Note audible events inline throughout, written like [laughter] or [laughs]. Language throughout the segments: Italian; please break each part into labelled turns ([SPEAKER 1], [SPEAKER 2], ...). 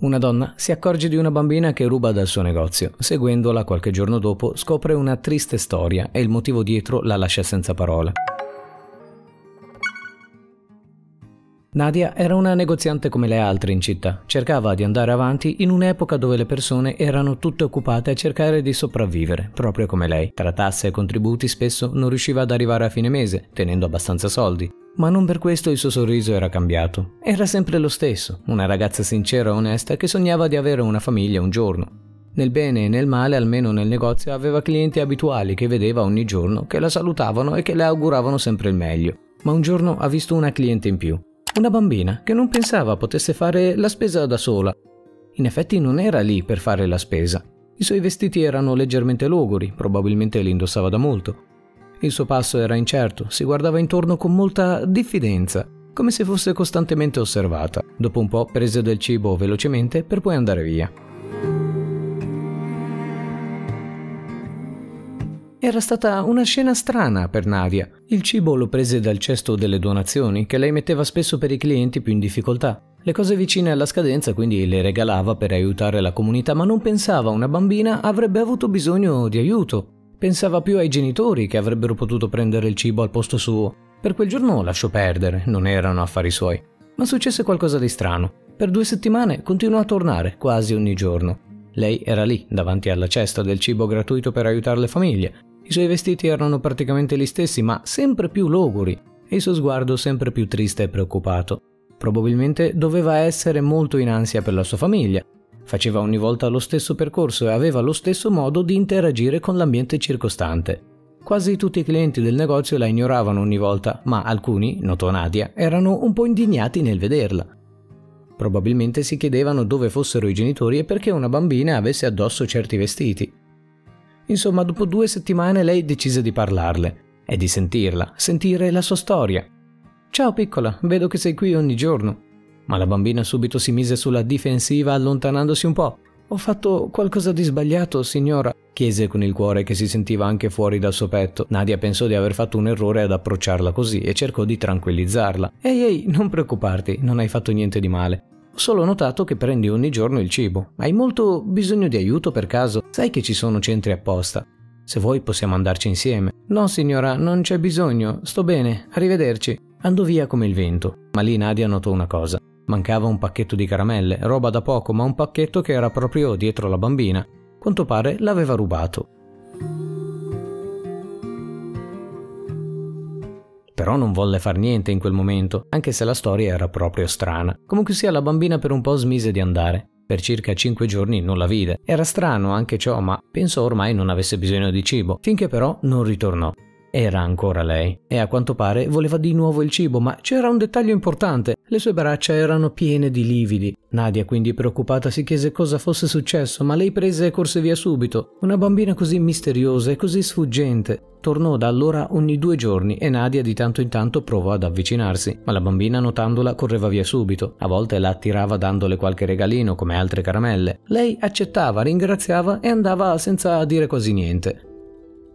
[SPEAKER 1] Una donna si accorge di una bambina che ruba dal suo negozio. Seguendola qualche giorno dopo scopre una triste storia e il motivo dietro la lascia senza parole. Nadia era una negoziante come le altre in città, cercava di andare avanti in un'epoca dove le persone erano tutte occupate a cercare di sopravvivere, proprio come lei. Tra tasse e contributi spesso non riusciva ad arrivare a fine mese, tenendo abbastanza soldi. Ma non per questo il suo sorriso era cambiato. Era sempre lo stesso, una ragazza sincera e onesta che sognava di avere una famiglia un giorno. Nel bene e nel male, almeno nel negozio, aveva clienti abituali che vedeva ogni giorno, che la salutavano e che le auguravano sempre il meglio. Ma un giorno ha visto una cliente in più, una bambina che non pensava potesse fare la spesa da sola. In effetti non era lì per fare la spesa. I suoi vestiti erano leggermente logori, probabilmente li indossava da molto. Il suo passo era incerto, si guardava intorno con molta diffidenza, come se fosse costantemente osservata. Dopo un po' prese del cibo velocemente per poi andare via. Era stata una scena strana per Nadia. Il cibo lo prese dal cesto delle donazioni, che lei metteva spesso per i clienti più in difficoltà. Le cose vicine alla scadenza quindi le regalava per aiutare la comunità, ma non pensava una bambina avrebbe avuto bisogno di aiuto. Pensava più ai genitori che avrebbero potuto prendere il cibo al posto suo. Per quel giorno lasciò perdere, non erano affari suoi. Ma successe qualcosa di strano. Per due settimane continuò a tornare, quasi ogni giorno. Lei era lì, davanti alla cesta del cibo gratuito per aiutare le famiglie, i suoi vestiti erano praticamente gli stessi, ma sempre più logori, e il suo sguardo sempre più triste e preoccupato. Probabilmente doveva essere molto in ansia per la sua famiglia. Faceva ogni volta lo stesso percorso e aveva lo stesso modo di interagire con l'ambiente circostante. Quasi tutti i clienti del negozio la ignoravano ogni volta, ma alcuni, notò Nadia, erano un po' indignati nel vederla. Probabilmente si chiedevano dove fossero i genitori e perché una bambina avesse addosso certi vestiti. Insomma, dopo due settimane lei decise di parlarle e di sentirla, sentire la sua storia. Ciao piccola, vedo che sei qui ogni giorno. Ma la bambina subito si mise sulla difensiva allontanandosi un po'. Ho fatto qualcosa di sbagliato, signora? chiese con il cuore che si sentiva anche fuori dal suo petto. Nadia pensò di aver fatto un errore ad approcciarla così e cercò di tranquillizzarla. Ehi ehi, non preoccuparti, non hai fatto niente di male. Solo notato che prendi ogni giorno il cibo. Hai molto bisogno di aiuto per caso? Sai che ci sono centri apposta. Se vuoi possiamo andarci insieme. No, signora, non c'è bisogno. Sto bene. Arrivederci. Andò via come il vento. Ma lì Nadia notò una cosa. Mancava un pacchetto di caramelle, roba da poco, ma un pacchetto che era proprio dietro la bambina. Quanto pare l'aveva rubato. Però non volle far niente in quel momento, anche se la storia era proprio strana. Comunque sia, la bambina per un po' smise di andare. Per circa cinque giorni non la vide. Era strano anche ciò, ma pensò ormai non avesse bisogno di cibo, finché però non ritornò. Era ancora lei e a quanto pare voleva di nuovo il cibo, ma c'era un dettaglio importante. Le sue braccia erano piene di lividi. Nadia, quindi preoccupata, si chiese cosa fosse successo, ma lei prese e corse via subito. Una bambina così misteriosa e così sfuggente. Tornò da allora ogni due giorni e Nadia di tanto in tanto provò ad avvicinarsi, ma la bambina notandola correva via subito. A volte la attirava dandole qualche regalino come altre caramelle. Lei accettava, ringraziava e andava senza dire quasi niente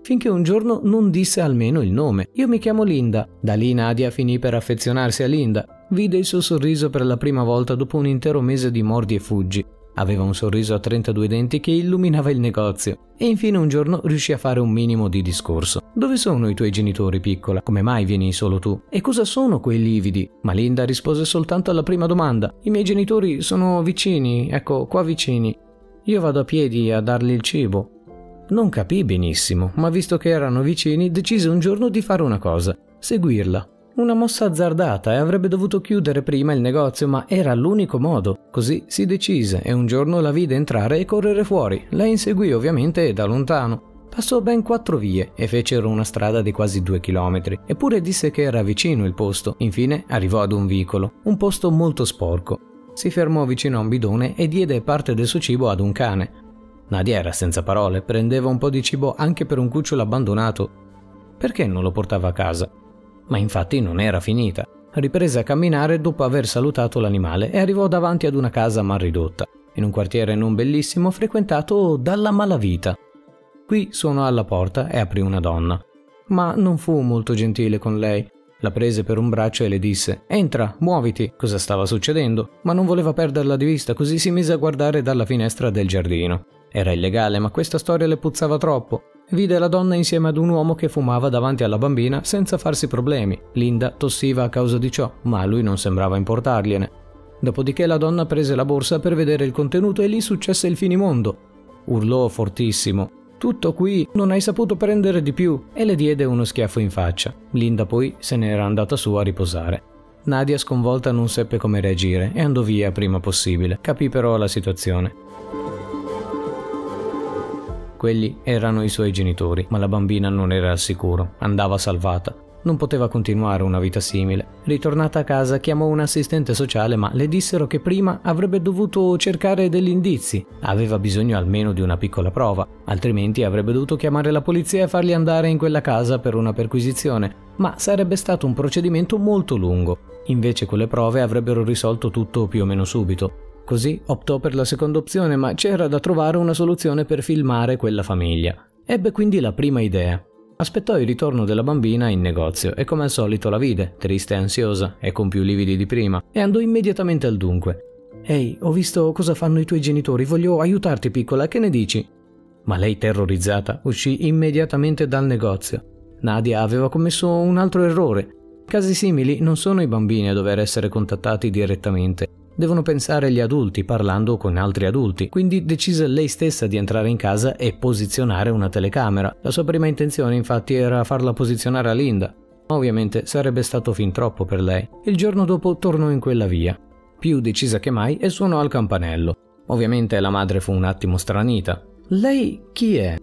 [SPEAKER 1] finché un giorno non disse almeno il nome. Io mi chiamo Linda. Da lì Nadia finì per affezionarsi a Linda. Vide il suo sorriso per la prima volta dopo un intero mese di mordi e fuggi. Aveva un sorriso a 32 denti che illuminava il negozio e infine un giorno riuscì a fare un minimo di discorso. Dove sono i tuoi genitori, piccola? Come mai vieni solo tu? E cosa sono quei lividi? Ma Linda rispose soltanto alla prima domanda. I miei genitori sono vicini, ecco, qua vicini. Io vado a piedi a dargli il cibo. Non capì benissimo, ma visto che erano vicini, decise un giorno di fare una cosa, seguirla. Una mossa azzardata e avrebbe dovuto chiudere prima il negozio, ma era l'unico modo. Così si decise e un giorno la vide entrare e correre fuori. La inseguì ovviamente da lontano. Passò ben quattro vie e fecero una strada di quasi due chilometri, eppure disse che era vicino il posto. Infine arrivò ad un vicolo, un posto molto sporco. Si fermò vicino a un bidone e diede parte del suo cibo ad un cane. Nadia era senza parole, prendeva un po' di cibo anche per un cucciolo abbandonato. Perché non lo portava a casa? ma infatti non era finita. Riprese a camminare dopo aver salutato l'animale e arrivò davanti ad una casa mal ridotta, in un quartiere non bellissimo frequentato dalla malavita. Qui suonò alla porta e aprì una donna. Ma non fu molto gentile con lei. La prese per un braccio e le disse: Entra, muoviti. Cosa stava succedendo? Ma non voleva perderla di vista, così si mise a guardare dalla finestra del giardino. Era illegale, ma questa storia le puzzava troppo. Vide la donna insieme ad un uomo che fumava davanti alla bambina senza farsi problemi. Linda tossiva a causa di ciò, ma a lui non sembrava importargliene. Dopodiché la donna prese la borsa per vedere il contenuto e lì successe il finimondo. Urlò fortissimo. Tutto qui, non hai saputo prendere di più, e le diede uno schiaffo in faccia. Linda poi se ne era andata su a riposare. Nadia sconvolta non seppe come reagire e andò via prima possibile. Capì però la situazione. Quelli erano i suoi genitori, ma la bambina non era al sicuro, andava salvata. Non poteva continuare una vita simile. Ritornata a casa chiamò un assistente sociale ma le dissero che prima avrebbe dovuto cercare degli indizi. Aveva bisogno almeno di una piccola prova, altrimenti avrebbe dovuto chiamare la polizia e farli andare in quella casa per una perquisizione. Ma sarebbe stato un procedimento molto lungo. Invece quelle prove avrebbero risolto tutto più o meno subito. Così optò per la seconda opzione, ma c'era da trovare una soluzione per filmare quella famiglia. Ebbe quindi la prima idea. Aspettò il ritorno della bambina in negozio e come al solito la vide, triste e ansiosa e con più lividi di prima, e andò immediatamente al dunque. Ehi, ho visto cosa fanno i tuoi genitori, voglio aiutarti piccola, che ne dici? Ma lei, terrorizzata, uscì immediatamente dal negozio. Nadia aveva commesso un altro errore. Casi simili non sono i bambini a dover essere contattati direttamente, Devono pensare gli adulti parlando con altri adulti, quindi decise lei stessa di entrare in casa e posizionare una telecamera. La sua prima intenzione infatti era farla posizionare a Linda. Ovviamente sarebbe stato fin troppo per lei. Il giorno dopo tornò in quella via, più decisa che mai, e suonò al campanello. Ovviamente la madre fu un attimo stranita. Lei chi è?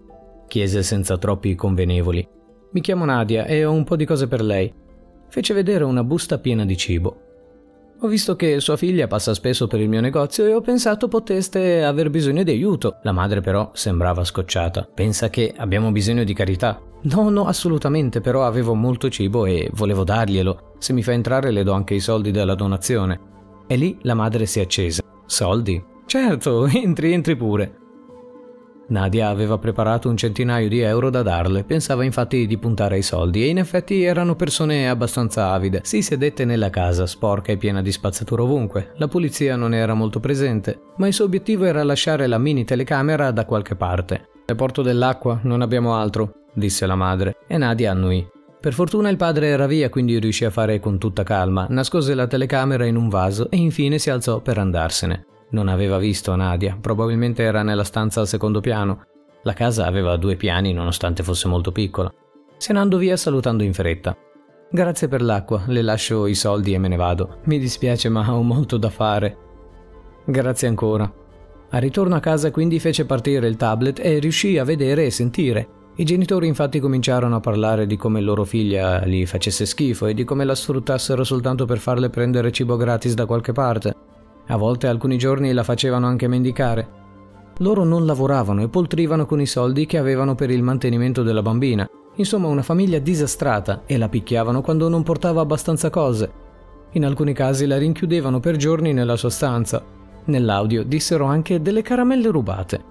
[SPEAKER 1] chiese senza troppi convenevoli. Mi chiamo Nadia e ho un po' di cose per lei. Fece vedere una busta piena di cibo. Ho visto che sua figlia passa spesso per il mio negozio e ho pensato poteste aver bisogno di aiuto. La madre però sembrava scocciata. Pensa che abbiamo bisogno di carità. No, no, assolutamente, però avevo molto cibo e volevo darglielo. Se mi fa entrare le do anche i soldi della donazione. E lì la madre si accese. Soldi? Certo, [laughs] entri, entri pure. Nadia aveva preparato un centinaio di euro da darle, pensava infatti di puntare ai soldi e in effetti erano persone abbastanza avide. Si sedette nella casa, sporca e piena di spazzatura ovunque. La polizia non era molto presente, ma il suo obiettivo era lasciare la mini telecamera da qualche parte. Le porto dell'acqua, non abbiamo altro, disse la madre, e Nadia annui. Per fortuna il padre era via, quindi riuscì a fare con tutta calma, nascose la telecamera in un vaso e infine si alzò per andarsene. Non aveva visto Nadia, probabilmente era nella stanza al secondo piano. La casa aveva due piani nonostante fosse molto piccola. Se ne andò via salutando in fretta. Grazie per l'acqua, le lascio i soldi e me ne vado. Mi dispiace ma ho molto da fare. Grazie ancora. A ritorno a casa quindi fece partire il tablet e riuscì a vedere e sentire. I genitori infatti cominciarono a parlare di come loro figlia gli facesse schifo e di come la sfruttassero soltanto per farle prendere cibo gratis da qualche parte. A volte alcuni giorni la facevano anche mendicare. Loro non lavoravano e poltrivano con i soldi che avevano per il mantenimento della bambina. Insomma, una famiglia disastrata e la picchiavano quando non portava abbastanza cose. In alcuni casi la rinchiudevano per giorni nella sua stanza. Nell'audio dissero anche delle caramelle rubate.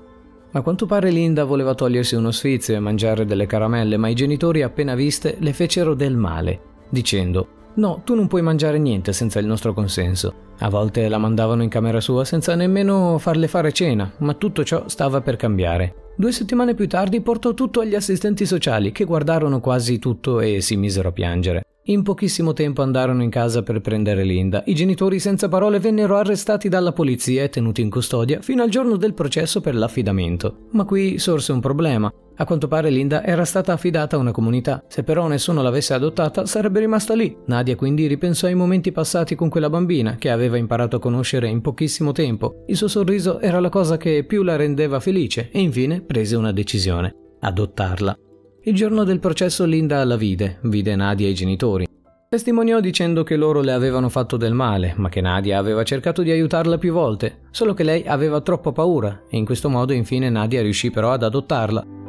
[SPEAKER 1] A quanto pare Linda voleva togliersi uno sfizio e mangiare delle caramelle, ma i genitori appena viste le fecero del male, dicendo No, tu non puoi mangiare niente senza il nostro consenso. A volte la mandavano in camera sua senza nemmeno farle fare cena, ma tutto ciò stava per cambiare. Due settimane più tardi portò tutto agli assistenti sociali, che guardarono quasi tutto e si misero a piangere. In pochissimo tempo andarono in casa per prendere Linda. I genitori senza parole vennero arrestati dalla polizia e tenuti in custodia fino al giorno del processo per l'affidamento. Ma qui sorse un problema. A quanto pare Linda era stata affidata a una comunità. Se però nessuno l'avesse adottata, sarebbe rimasta lì. Nadia quindi ripensò ai momenti passati con quella bambina che aveva imparato a conoscere in pochissimo tempo. Il suo sorriso era la cosa che più la rendeva felice e infine prese una decisione: adottarla. Il giorno del processo Linda la vide, vide Nadia e i genitori. Testimoniò dicendo che loro le avevano fatto del male, ma che Nadia aveva cercato di aiutarla più volte, solo che lei aveva troppa paura e in questo modo infine Nadia riuscì però ad adottarla.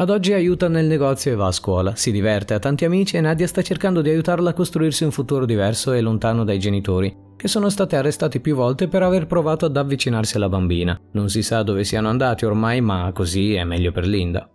[SPEAKER 1] Ad oggi aiuta nel negozio e va a scuola, si diverte, ha tanti amici e Nadia sta cercando di aiutarla a costruirsi un futuro diverso e lontano dai genitori che sono stati arrestati più volte per aver provato ad avvicinarsi alla bambina. Non si sa dove siano andati ormai, ma così è meglio per Linda.